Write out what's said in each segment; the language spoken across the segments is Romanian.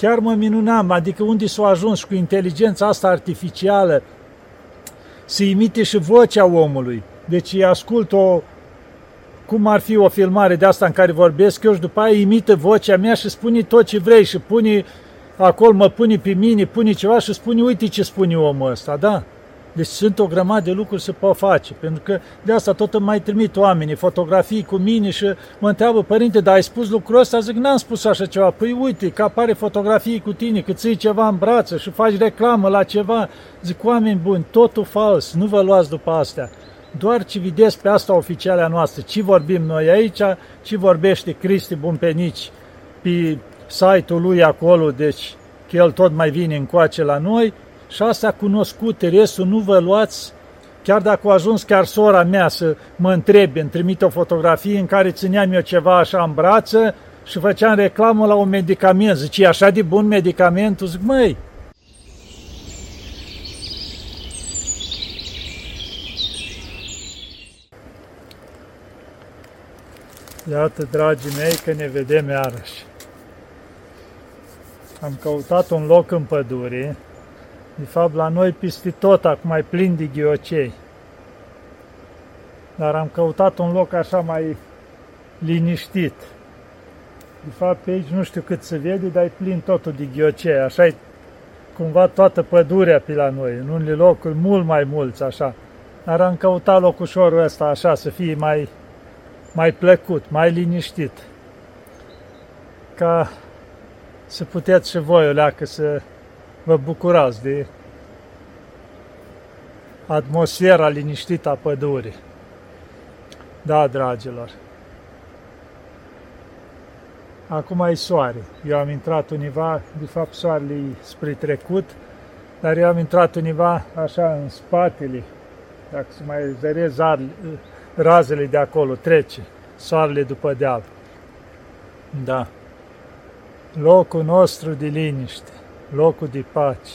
chiar mă minunam, adică unde s-a ajuns cu inteligența asta artificială să imite și vocea omului. Deci ascult o, cum ar fi o filmare de asta în care vorbesc eu și după aia imită vocea mea și spune tot ce vrei și pune acolo, mă pune pe mine, pune ceva și spune uite ce spune omul ăsta, da? Deci sunt o grămadă de lucruri să pot face, pentru că de asta tot îmi mai trimit oamenii fotografii cu mine și mă întreabă, părinte, dar ai spus lucrul ăsta? Zic, n-am spus așa ceva. Păi uite, că apare fotografii cu tine, că ții ceva în brață și faci reclamă la ceva. Zic, oameni buni, totul fals, nu vă luați după astea. Doar ce vedeți pe asta oficialea noastră, ce vorbim noi aici, ce vorbește Cristi Bumpenici pe site-ul lui acolo, deci că el tot mai vine încoace la noi, și astea cunoscute, restul nu vă luați, chiar dacă a ajuns chiar sora mea să mă întrebe, îmi trimite o fotografie în care țineam eu ceva așa în brață și făceam reclamă la un medicament. Zice, e așa de bun medicamentul? Zic, măi, Iată, dragii mei, că ne vedem iarăși. Am căutat un loc în pădure, de fapt, la noi peste tot acum mai plin de ghiocei. Dar am căutat un loc așa mai liniștit. De fapt, pe aici nu știu cât se vede, dar e plin totul de ghiocei. Așa e cumva toată pădurea pe la noi. În unele locuri mult mai mulți, așa. Dar am căutat locușorul ăsta așa, să fie mai, mai plăcut, mai liniștit. Ca să puteți și voi o leacă să vă bucurați de atmosfera liniștită a pădurii. Da, dragilor. Acum e soare. Eu am intrat univa, de fapt soarele e spre trecut, dar eu am intrat univa așa în spatele, dacă se mai zărez razele de acolo, trece soarele după deal. Da. Locul nostru de liniște locul de pace,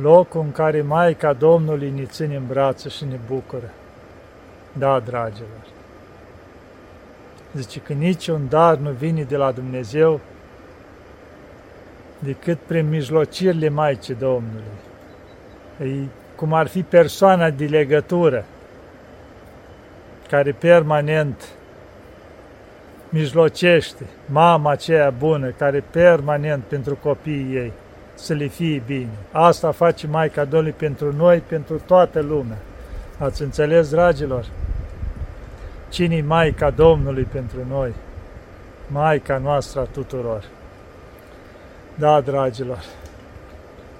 locul în care Maica Domnului ne ține în brațe și ne bucură. Da, dragilor. Zice că niciun dar nu vine de la Dumnezeu decât prin mijlocirile Maicii Domnului. E cum ar fi persoana de legătură care permanent mijlocește mama aceea bună care permanent pentru copiii ei să le fie bine. Asta face Maica Domnului pentru noi, pentru toată lumea. Ați înțeles, dragilor? cine e Maica Domnului pentru noi? Maica noastră a tuturor. Da, dragilor,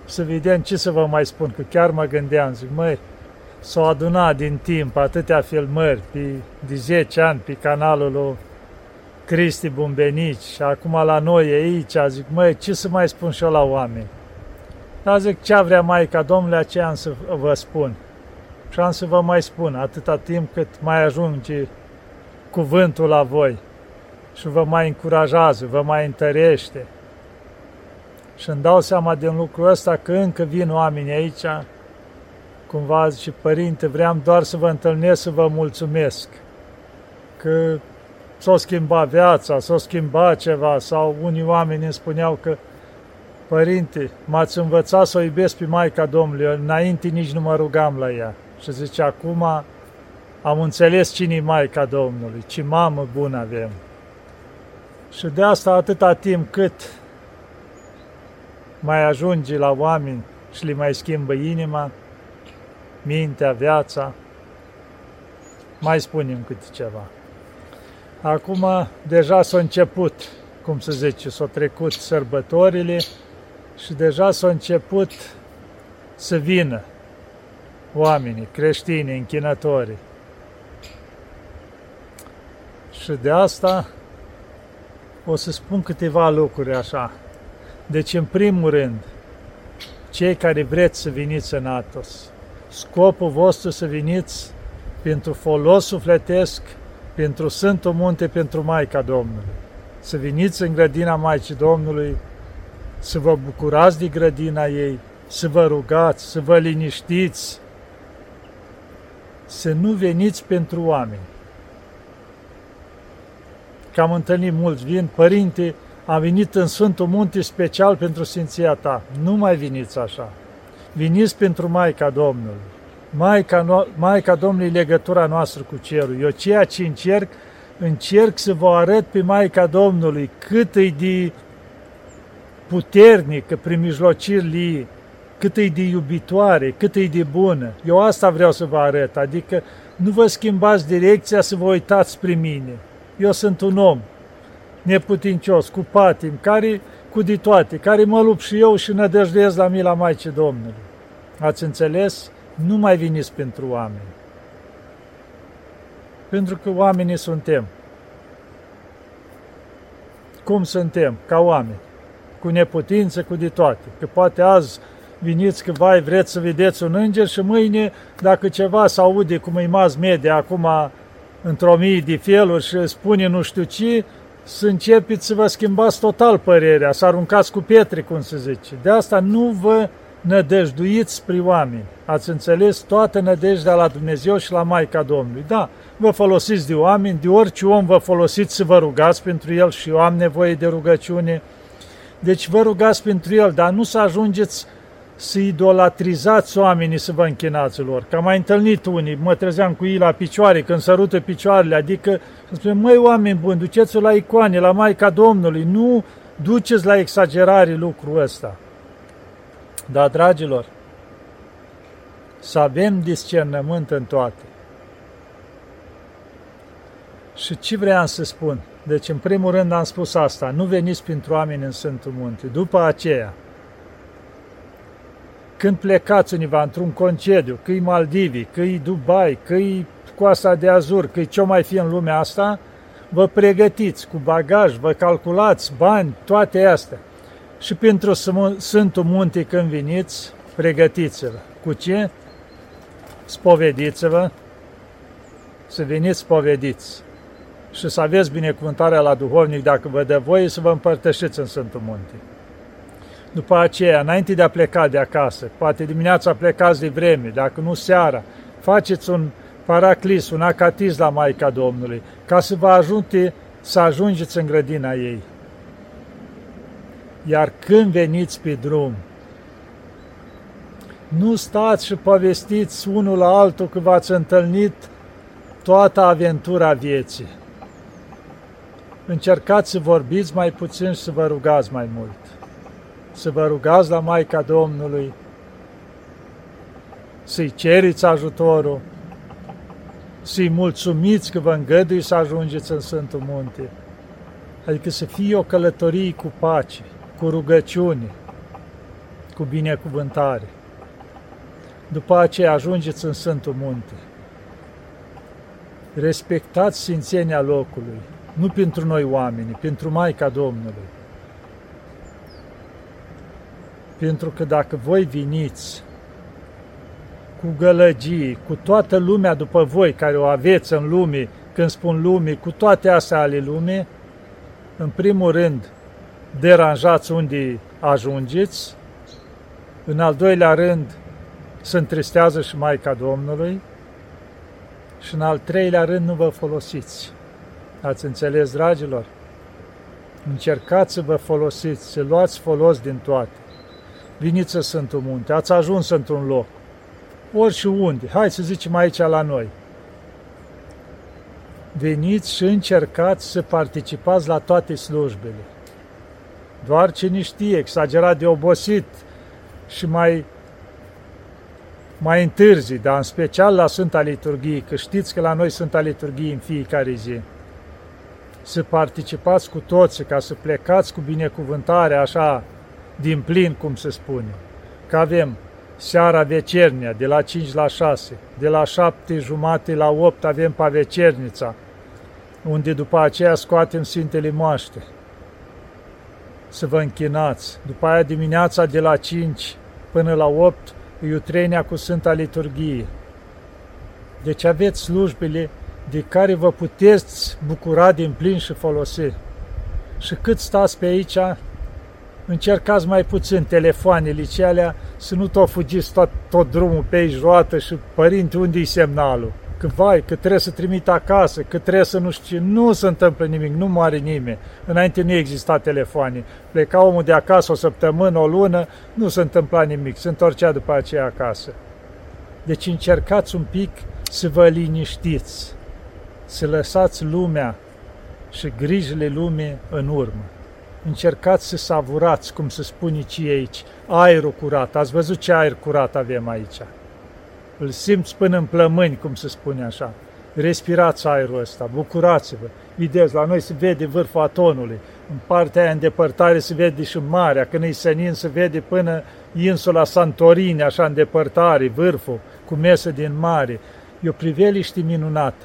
să vedem ce să vă mai spun, că chiar mă gândeam, zic, măi, s-au adunat din timp atâtea filmări pe, de 10 ani pe canalul lui Cristi Bumbenici și acum la noi aici, zic, măi, ce să mai spun și eu la oameni? Dar zic, ce vrea Maica Domnule, aceea am să vă spun. Și am să vă mai spun, atâta timp cât mai ajunge cuvântul la voi și vă mai încurajează, vă mai întărește. Și îmi dau seama din lucrul ăsta că încă vin oameni aici, cumva zice, Părinte, vreau doar să vă întâlnesc, să vă mulțumesc, că s-a schimbat viața, s-a schimbat ceva, sau unii oameni îmi spuneau că Părinte, m-ați învățat să o iubesc pe Maica Domnului, eu înainte nici nu mă rugam la ea. Și zice, acum am înțeles cine e Maica Domnului, ce mamă bună avem. Și de asta atâta timp cât mai ajunge la oameni și le mai schimbă inima, mintea, viața, mai spunem câte ceva. Acum deja s-a început, cum să zice, s-au trecut sărbătorile și deja s-a început să vină oamenii, creștini, închinătorii. Și de asta o să spun câteva lucruri așa. Deci, în primul rând, cei care vreți să veniți în Atos, scopul vostru să veniți pentru folos sufletesc pentru Sfântul Munte, pentru Maica Domnului. Să veniți în grădina Maicii Domnului, să vă bucurați de grădina ei, să vă rugați, să vă liniștiți, să nu veniți pentru oameni. Că am întâlnit mulți, vin, părinte, Am venit în Sfântul Munte special pentru Sfinția ta. Nu mai veniți așa. Veniți pentru Maica Domnului. Maica, Maica Domnului legătura noastră cu cerul. Eu ceea ce încerc, încerc să vă arăt pe Maica Domnului cât e de puternică prin mijlocirile cât e de iubitoare, cât e de bună. Eu asta vreau să vă arăt, adică nu vă schimbați direcția să vă uitați spre mine. Eu sunt un om neputincios, cu patim, care cu de toate, care mă lupt și eu și nădăjduiesc la mila Maicii Domnului. Ați înțeles? Nu mai veniți pentru oameni. Pentru că oamenii suntem. Cum suntem? Ca oameni. Cu neputință, cu de toate. Că poate azi veniți că vai, vreți să vedeți un înger și mâine, dacă ceva se aude cum e mass media acum într-o mie de feluri și spune nu știu ce, să începeți să vă schimbați total părerea, să aruncați cu pietre, cum se zice. De asta nu vă nădăjduiți spre oameni. Ați înțeles toată nădejdea la Dumnezeu și la Maica Domnului. Da, vă folosiți de oameni, de orice om vă folosiți să vă rugați pentru el și eu am nevoie de rugăciune. Deci vă rugați pentru el, dar nu să ajungeți să idolatrizați oamenii să vă închinați lor. Că am mai întâlnit unii, mă trezeam cu ei la picioare, când sărută picioarele, adică spune, măi oameni buni, duceți-o la icoane, la Maica Domnului, nu duceți la exagerare lucrul ăsta. Dar, dragilor, să avem discernământ în toate. Și ce vreau să spun? Deci, în primul rând am spus asta, nu veniți pentru oameni în Sfântul Munte. După aceea, când plecați univa într-un concediu, că-i Maldivi, că-i Dubai, că-i Coasta de Azur, că-i ce mai fi în lumea asta, vă pregătiți cu bagaj, vă calculați bani, toate astea. Și pentru Sfântul Munte când veniți, pregătiți-vă. Cu ce? Spovediți-vă, să veniți spovediți și să aveți binecuvântarea la duhovnic dacă vă dă voie să vă împărtășiți în Sfântul Munte. După aceea, înainte de a pleca de acasă, poate dimineața plecați de vreme, dacă nu seara, faceți un paraclis, un acatiz la Maica Domnului, ca să vă ajute să ajungeți în grădina ei. Iar când veniți pe drum, nu stați și povestiți unul la altul că v-ați întâlnit toată aventura vieții. Încercați să vorbiți mai puțin și să vă rugați mai mult să vă rugați la Maica Domnului, să-i ceriți ajutorul, să-i mulțumiți că vă îngădui să ajungeți în Sfântul Munte. Adică să fie o călătorie cu pace, cu rugăciune, cu binecuvântare. După aceea ajungeți în Sfântul Munte. Respectați sfințenia locului, nu pentru noi oameni, pentru Maica Domnului. Pentru că dacă voi viniți cu gălăgii, cu toată lumea după voi care o aveți în lume, când spun lume, cu toate astea ale lumii, în primul rând deranjați unde ajungeți, în al doilea rând se întristează și Maica Domnului și în al treilea rând nu vă folosiți. Ați înțeles, dragilor? Încercați să vă folosiți, să luați folos din toate veniți în Sfântul Munte, ați ajuns într-un loc, ori și unde, hai să zicem aici la noi. Veniți și încercați să participați la toate slujbele. Doar cine știe, exagerat de obosit și mai mai întârzi, dar în special la Sfânta Liturghie, că știți că la noi Sfânta Liturghie în fiecare zi. Să participați cu toți, ca să plecați cu binecuvântare așa din plin, cum se spune. Că avem seara vecernia, de la 5 la 6, de la 7 jumate la 8 avem pavecernița, unde după aceea scoatem Sfintele Moaște. Să vă închinați. După aia dimineața de la 5 până la 8 iutrenia cu Sfânta Liturghie. Deci aveți slujbele de care vă puteți bucura din plin și folosi. Și cât stați pe aici, încercați mai puțin telefoanele alea, să nu tot fugiți tot, tot drumul pe aici roată și părinte, unde-i semnalul? Că vai, că trebuie să trimit acasă, că trebuie să nu știu ce, nu se întâmplă nimic, nu moare nimeni. Înainte nu exista telefoane. Pleca omul de acasă o săptămână, o lună, nu se întâmpla nimic, se întorcea după aceea acasă. Deci încercați un pic să vă liniștiți, să lăsați lumea și grijile lumii în urmă. Încercați să savurați, cum se spune și aici, aerul curat. Ați văzut ce aer curat avem aici? Îl simți până în plămâni, cum se spune așa. Respirați aerul ăsta, bucurați-vă. Vedeți, la noi se vede vârful atonului. În partea aia în depărtare se vede și marea. Când e senin se vede până insula Santorini, așa în depărtare, vârful, cu mesă din mare. E o priveliște minunată.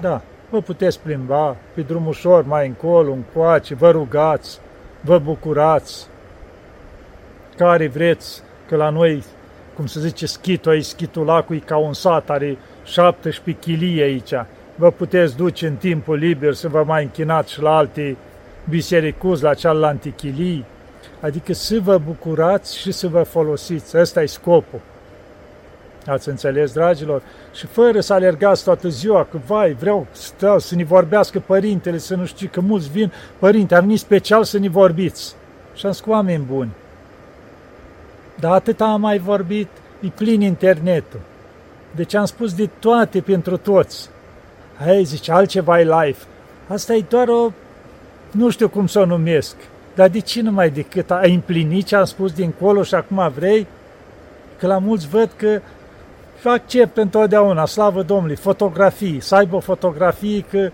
Da, vă puteți plimba pe drum ușor, mai încolo, încoace, vă rugați, vă bucurați, care vreți, că la noi, cum se zice, schitul, aici, schitul lacului ca un sat, are 17 chilii aici. Vă puteți duce în timpul liber să vă mai închinați și la alte bisericuzi, la cealaltă chilii, adică să vă bucurați și să vă folosiți. Ăsta e scopul. Ați înțeles, dragilor? Și fără să alergați toată ziua, că vai, vreau stau, să ne vorbească părintele, să nu știu, că mulți vin, părinte, am venit special să ne vorbiți. Și am zis, oameni buni. Dar atât am mai vorbit, e plin internetul. Deci am spus de toate pentru toți. Hai, zice, altceva e live. Asta e doar o, nu știu cum să o numesc, dar de ce numai decât ai împlinit ce am spus dincolo și acum vrei? Că la mulți văd că accept întotdeauna, slavă Domnului, fotografii, să aibă fotografii că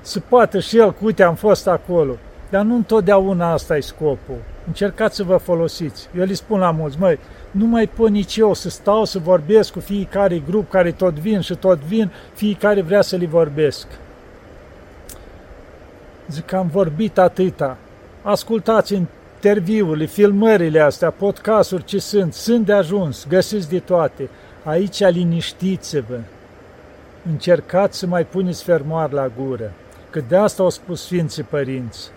se poate și el, că uite, am fost acolo. Dar nu întotdeauna asta e scopul. Încercați să vă folosiți. Eu le spun la mulți, măi, nu mai pot nici eu să stau să vorbesc cu fiecare grup care tot vin și tot vin, fiecare vrea să li vorbesc. Zic că am vorbit atâta. Ascultați interviurile, filmările astea, podcasturi ce sunt, sunt de ajuns, găsiți de toate. Aici liniștiți-vă. Încercați să mai puneți fermoar la gură, că de asta au spus Sfinții Părinți.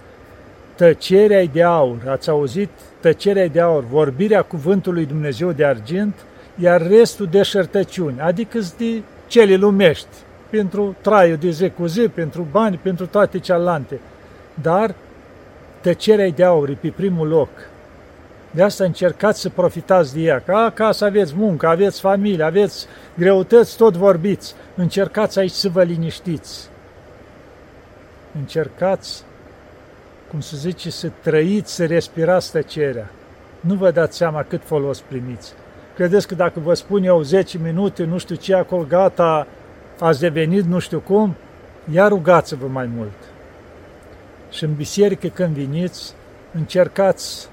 Tăcerea de aur, ați auzit? Tăcerea de aur, vorbirea cuvântului Dumnezeu de argint, iar restul de șertăciuni, adică de cele lumești, pentru traiul de zi cu zi, pentru bani, pentru toate cealante. Dar tăcerea de aur e pe primul loc. De asta încercați să profitați de ea. Că acasă aveți muncă, aveți familie, aveți greutăți, tot vorbiți. Încercați aici să vă liniștiți. Încercați, cum se zice, să trăiți, să respirați tăcerea. Nu vă dați seama cât folos primiți. Credeți că dacă vă spun eu 10 minute, nu știu ce, acolo gata, ați devenit nu știu cum, iar rugați-vă mai mult. Și în biserică când veniți, încercați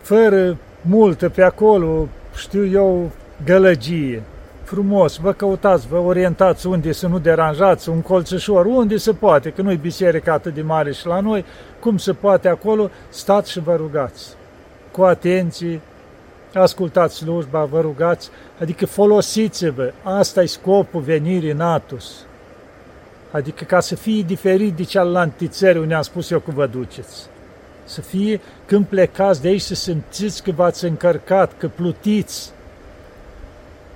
fără multă pe acolo, știu eu, gălăgie. Frumos, vă căutați, vă orientați unde să nu deranjați, un colțășor, unde se poate, că nu-i biserica atât de mare și la noi, cum se poate acolo, stați și vă rugați. Cu atenție, ascultați slujba, vă rugați, adică folosiți-vă, asta e scopul venirii în Atus. Adică ca să fie diferit de cealaltă țări unde am spus eu că vă duceți să fie când plecați de aici să simțiți că v-ați încărcat, că plutiți,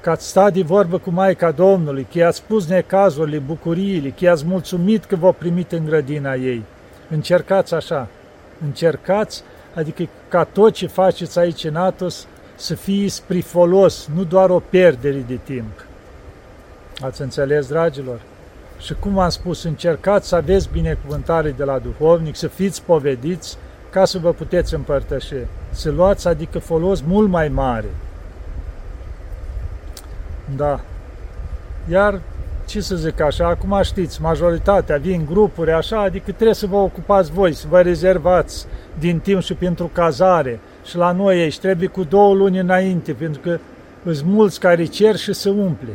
că ați stat de vorbă cu Maica Domnului, că i-ați spus necazurile, bucuriile, că i-ați mulțumit că v-au primit în grădina ei. Încercați așa, încercați, adică ca tot ce faceți aici în Atos să fie spre folos, nu doar o pierdere de timp. Ați înțeles, dragilor? Și cum am spus, încercați să aveți binecuvântare de la duhovnic, să fiți povediți, ca să vă puteți împărtăși. Să luați, adică folos mult mai mare. Da. Iar, ce să zic așa, acum știți, majoritatea vin grupuri așa, adică trebuie să vă ocupați voi, să vă rezervați din timp și pentru cazare. Și la noi aici trebuie cu două luni înainte, pentru că sunt mulți care cer și se umple.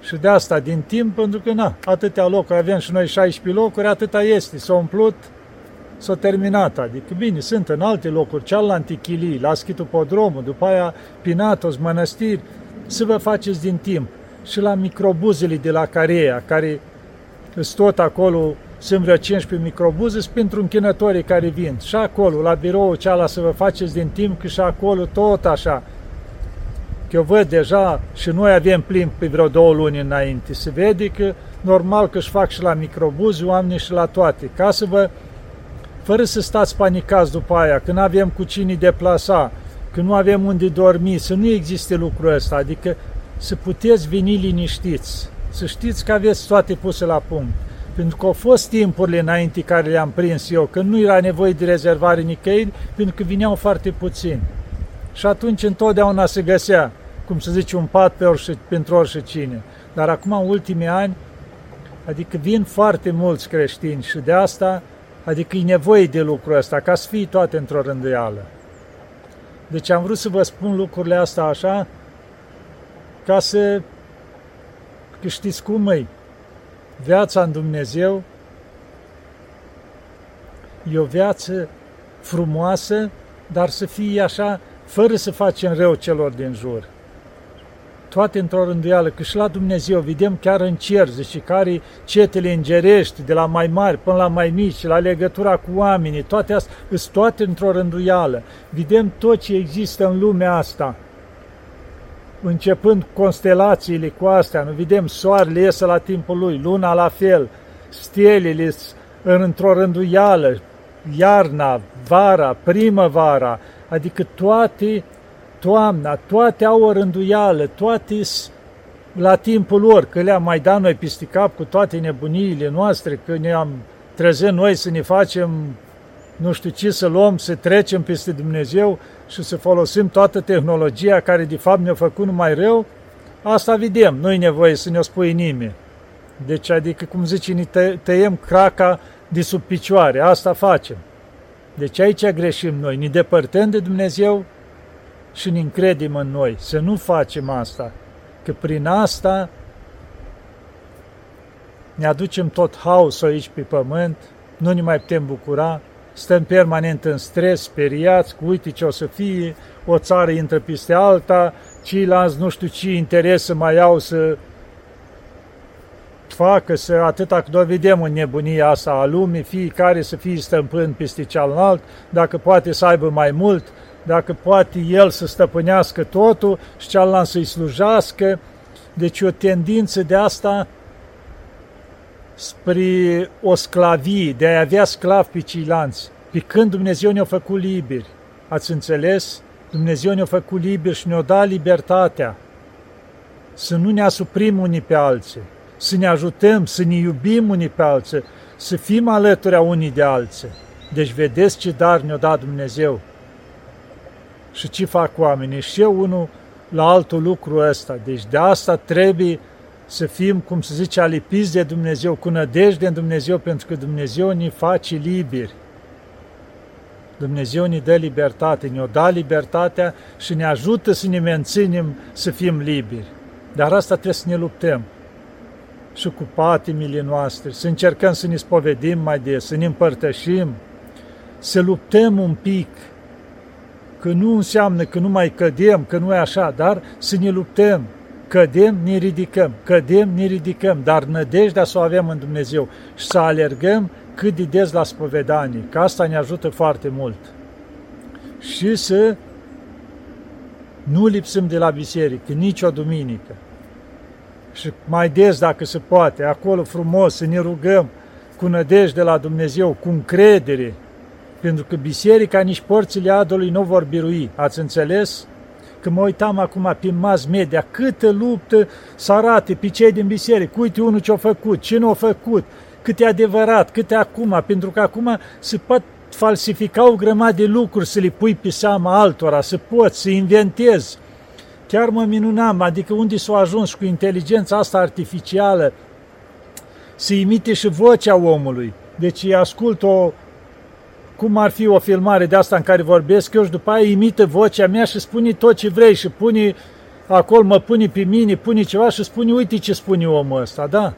Și de asta din timp, pentru că na, atâtea locuri, avem și noi 16 locuri, atâta este, s-a umplut, s-a terminat. Adică, bine, sunt în alte locuri, cealaltă chilii, la Schitopodromul, după aia Pinatos, mănăstiri, să vă faceți din timp. Și la microbuzele de la Carea, care sunt tot acolo, sunt vreo 15 microbuze, sunt pentru închinătorii care vin. Și acolo, la birou cealaltă, să vă faceți din timp, că și acolo tot așa. Că eu văd deja și noi avem plin pe vreo două luni înainte. Se vede că normal că își fac și la microbuzi oamenii și la toate. Ca să vă, fără să stați panicați după aia, că nu avem cu cine deplasa, că nu avem unde dormi, să nu existe lucrul ăsta. Adică să puteți veni liniștiți, să știți că aveți toate puse la punct. Pentru că au fost timpurile înainte care le-am prins eu, când nu era nevoie de rezervare nicăieri, pentru că vineau foarte puțini. Și atunci întotdeauna se găsea, cum să zice, un pat pe orice, pentru orice cine. Dar acum, în ultimii ani, adică vin foarte mulți creștini și de asta, adică e nevoie de lucrul ăsta, ca să fie toate într-o rânduială. Deci am vrut să vă spun lucrurile astea așa, ca să, că știți cum e, viața în Dumnezeu e o viață frumoasă, dar să fie așa, fără să facem rău celor din jur. Toate într-o rânduială, că și la Dumnezeu vedem chiar în cer, zice, care cetele îngerești, de la mai mari până la mai mici, la legătura cu oamenii, toate astea, sunt toate într-o rânduială. Vedem tot ce există în lumea asta, începând constelațiile cu astea, nu vedem soarele iese la timpul lui, luna la fel, stelele într-o rânduială, iarna, vara, primăvara, adică toate, toamna, toate au o rânduială, toate la timpul lor, că le-am mai dat noi peste cap cu toate nebuniile noastre, că ne-am trezit noi să ne facem nu știu ce să luăm, să trecem peste Dumnezeu și să folosim toată tehnologia care de fapt ne-a făcut numai rău, asta vedem, nu-i nevoie să ne-o spui nimeni. Deci, adică, cum zice, ne tă- tăiem craca de sub picioare, asta facem. Deci aici greșim noi, ne depărtăm de Dumnezeu și ne încredem în noi, să nu facem asta, că prin asta ne aducem tot haosul aici pe pământ, nu ne mai putem bucura, stăm permanent în stres, speriați, cu uite ce o să fie, o țară intră peste alta, ceilalți nu știu ce interes să mai au să facă, să atâta că vedem în nebunia asta a lumii, fiecare să fie stăpân peste cealalt, dacă poate să aibă mai mult, dacă poate el să stăpânească totul și cealaltă să-i slujească. Deci o tendință de asta spre o sclavie, de a avea sclav pe ceilalți. Pe când Dumnezeu ne-a făcut liberi, ați înțeles? Dumnezeu ne-a făcut liberi și ne-a dat libertatea să nu ne asuprim unii pe alții, să ne ajutăm, să ne iubim unii pe alții, să fim alături a unii de alții. Deci vedeți ce dar ne-a dat Dumnezeu și ce fac oamenii. Și eu unul la altul lucru ăsta. Deci de asta trebuie să fim, cum se zice, alipiți de Dumnezeu, cu nădejde în Dumnezeu, pentru că Dumnezeu ne face liberi. Dumnezeu ne dă libertate, ne-o da libertatea și ne ajută să ne menținem să fim liberi. Dar asta trebuie să ne luptăm și cu patimile noastre, să încercăm să ne spovedim mai des, să ne împărtășim, să luptăm un pic, că nu înseamnă că nu mai cădem, că nu e așa, dar să ne luptăm, Cădem, ne ridicăm, cădem, ne ridicăm, dar nădejdea să o avem în Dumnezeu și să alergăm cât de des la spovedanie, că asta ne ajută foarte mult. Și să nu lipsim de la biserică, nici o duminică. Și mai des, dacă se poate, acolo frumos, să ne rugăm cu nădejde la Dumnezeu, cu încredere, pentru că biserica, nici porțile adului nu vor birui. Ați înțeles? Că mă uitam acum pe mass media, câtă luptă să arate pe cei din biserică. Uite unul ce-a făcut, ce nu a făcut, cât e adevărat, cât e acum, pentru că acum se pot falsifica o grămadă de lucruri să le pui pe seama altora, să poți, să inventezi. Chiar mă minunam, adică unde s-a ajuns cu inteligența asta artificială, să imite și vocea omului. Deci ascult o, cum ar fi o filmare de asta în care vorbesc eu și după aia imită vocea mea și spune tot ce vrei și pune acolo, mă pune pe mine, pune ceva și spune, uite ce spune omul ăsta, da?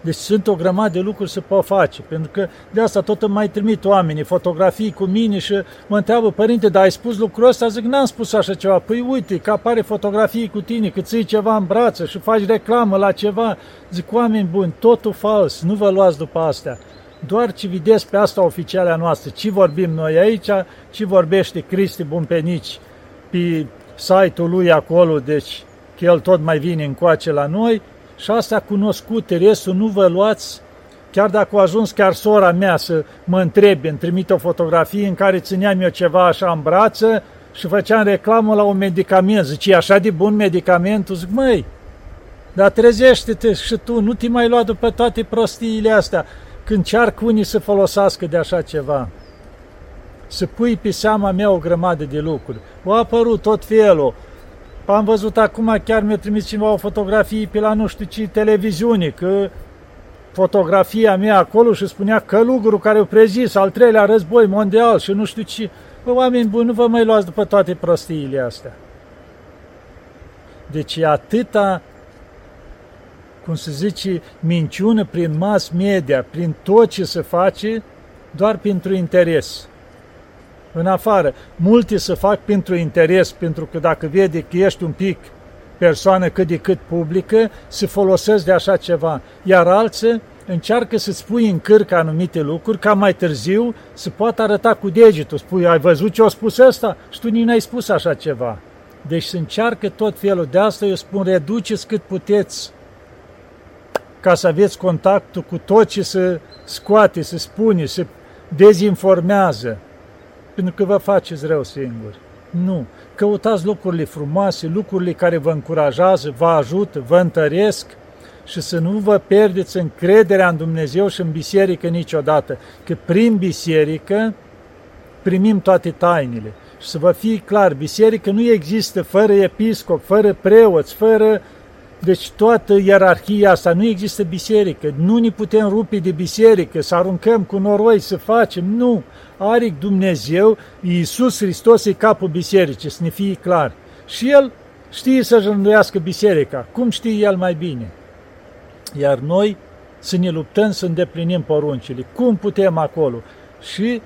Deci sunt o grămadă de lucruri să pot face, pentru că de asta tot îmi mai trimit oamenii fotografii cu mine și mă întreabă, părinte, dar ai spus lucrul ăsta? Zic, n-am spus așa ceva. Păi uite, că apare fotografii cu tine, că ții ceva în brațe și faci reclamă la ceva. Zic, oameni buni, totul fals, nu vă luați după astea doar ce vedeți pe asta oficiala noastră, ce vorbim noi aici, ce vorbește Cristi Bumpenici pe site-ul lui acolo, deci că el tot mai vine încoace la noi și asta cunoscut, restul nu vă luați Chiar dacă a ajuns chiar sora mea să mă întrebe, îmi trimite o fotografie în care țineam eu ceva așa în brață și făceam reclamă la un medicament. Zice, e așa de bun medicamentul? Zic, măi, dar trezește-te și tu, nu te mai lua după toate prostiile astea când cearcă unii să folosească de așa ceva. Să pui pe seama mea o grămadă de lucruri. Au apărut tot felul. Am văzut acum, chiar mi-a trimis cineva o fotografie pe la nu știu ce televiziune, că fotografia mea acolo și spunea călugărul care a prezis al treilea război mondial și nu știu ce. Bă, oameni buni, nu vă mai luați după toate prostiile astea. Deci e atâta, cum se zice, minciună prin mass media, prin tot ce se face, doar pentru interes. În afară, multe se fac pentru interes, pentru că dacă vede că ești un pic persoană cât de cât publică, se folosesc de așa ceva. Iar alții încearcă să-ți pui în cârcă anumite lucruri, ca mai târziu să poată arăta cu degetul. Spui, ai văzut ce a spus ăsta? Și tu nici n-ai spus așa ceva. Deci se încearcă tot felul. De asta eu spun, reduceți cât puteți ca să aveți contactul cu tot ce se scoate, se spune, se dezinformează. Pentru că vă faceți rău singuri. Nu. Căutați lucrurile frumoase, lucrurile care vă încurajează, vă ajută, vă întăresc și să nu vă pierdeți încrederea în Dumnezeu și în biserică niciodată, că prin biserică primim toate tainele. Și să vă fie clar, biserică nu există fără episcop, fără preoți, fără... Deci toată ierarhia asta, nu există biserică, nu ne putem rupe de biserică, să aruncăm cu noroi, să facem, nu are Dumnezeu, Iisus Hristos e capul bisericii, să ne fie clar. Și El știe să rânduiască biserica, cum știe El mai bine. Iar noi să ne luptăm să îndeplinim poruncile. Cum putem acolo? Și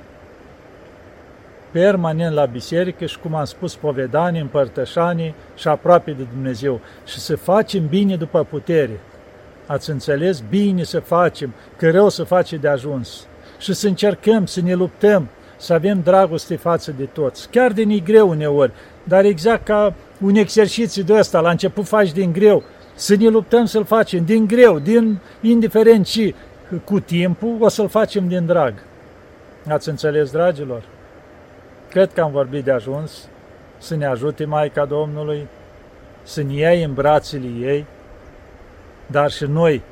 permanent la biserică și, cum am spus, povedanii, împărtășanii și aproape de Dumnezeu. Și să facem bine după putere. Ați înțeles? Bine să facem, că rău să face de ajuns și să încercăm să ne luptăm, să avem dragoste față de toți. Chiar de e greu uneori, dar exact ca un exercițiu de ăsta, la început faci din greu, să ne luptăm să-l facem din greu, din indiferent și cu timpul, o să-l facem din drag. Ați înțeles, dragilor? Cred că am vorbit de ajuns să ne ajute Maica Domnului, să ne iei în brațele ei, dar și noi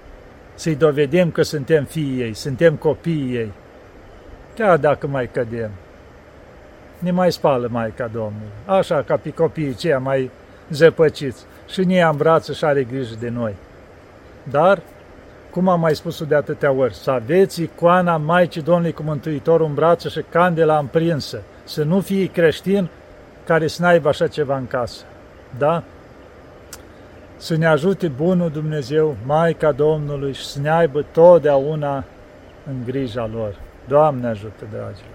să-i dovedim că suntem fiii ei, suntem copiii ei. Chiar dacă mai cădem, ne mai spală Maica Domnului, așa ca pe copiii ceia mai zăpăciți și ne ia în brață și are grijă de noi. Dar, cum am mai spus de atâtea ori, să aveți icoana Maicii Domnului cu Mântuitorul în brață și candela împrinsă, să nu fie creștin care să n-aibă așa ceva în casă. Da? să ne ajute Bunul Dumnezeu, Maica Domnului și să ne aibă totdeauna în grija lor. Doamne ajută, dragii!